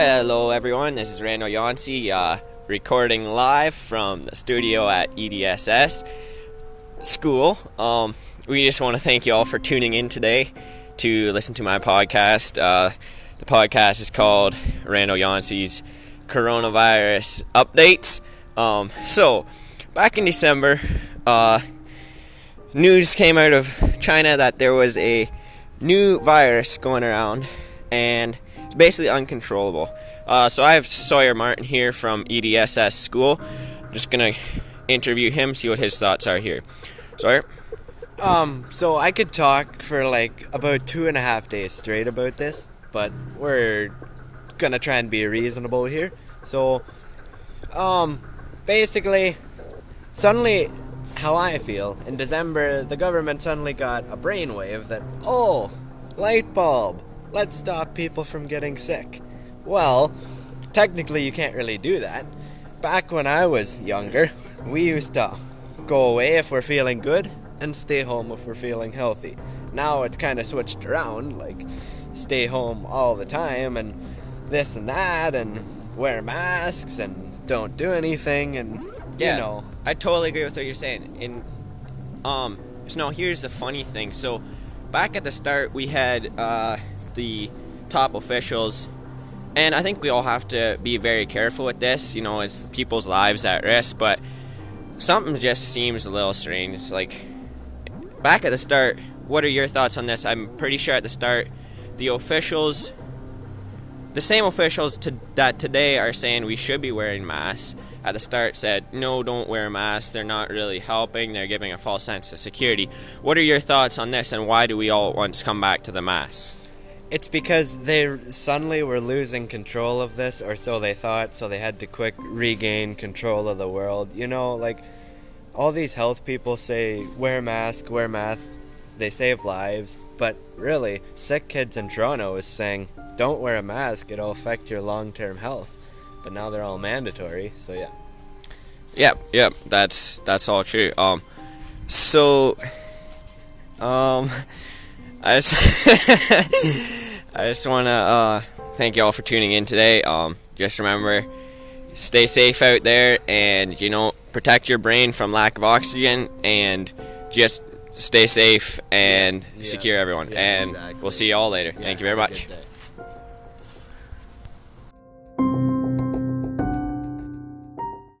Hello, everyone. This is Randall Yancey, uh, recording live from the studio at EDSS School. Um, we just want to thank you all for tuning in today to listen to my podcast. Uh, the podcast is called Randall Yancey's Coronavirus Updates. Um, so, back in December, uh, news came out of China that there was a new virus going around, and it's basically uncontrollable. Uh, so I have Sawyer Martin here from EDSS School. just gonna interview him, see what his thoughts are here. Sawyer. Um, so I could talk for like about two and a half days straight about this, but we're gonna try and be reasonable here. So, um, basically, suddenly, how I feel in December, the government suddenly got a brainwave that oh, light bulb, let's stop people from getting sick. Well, technically, you can't really do that. Back when I was younger, we used to go away if we're feeling good and stay home if we're feeling healthy. Now it's kind of switched around, like stay home all the time and this and that and wear masks and don't do anything and Yeah. you know. I totally agree with what you're saying. And um, so now here's the funny thing. So back at the start, we had uh, the top officials, and I think we all have to be very careful with this. You know, it's people's lives at risk, but something just seems a little strange. Like back at the start, what are your thoughts on this? I'm pretty sure at the start, the officials. The same officials to, that today are saying we should be wearing masks at the start said, no, don't wear masks. They're not really helping. They're giving a false sense of security. What are your thoughts on this, and why do we all at once come back to the masks? It's because they suddenly were losing control of this, or so they thought, so they had to quick regain control of the world. You know, like all these health people say, wear mask, wear mask, they save lives, but really, sick kids in Toronto is saying, don't wear a mask, it'll affect your long term health. But now they're all mandatory, so yeah. Yep, yep, that's that's all true. Um, so, um, I I just want to uh, thank you all for tuning in today. Um, just remember, stay safe out there, and you know, protect your brain from lack of oxygen, and just stay safe and Yeah. secure everyone. Yeah, and exactly. we'll see you all later. Thank you very much.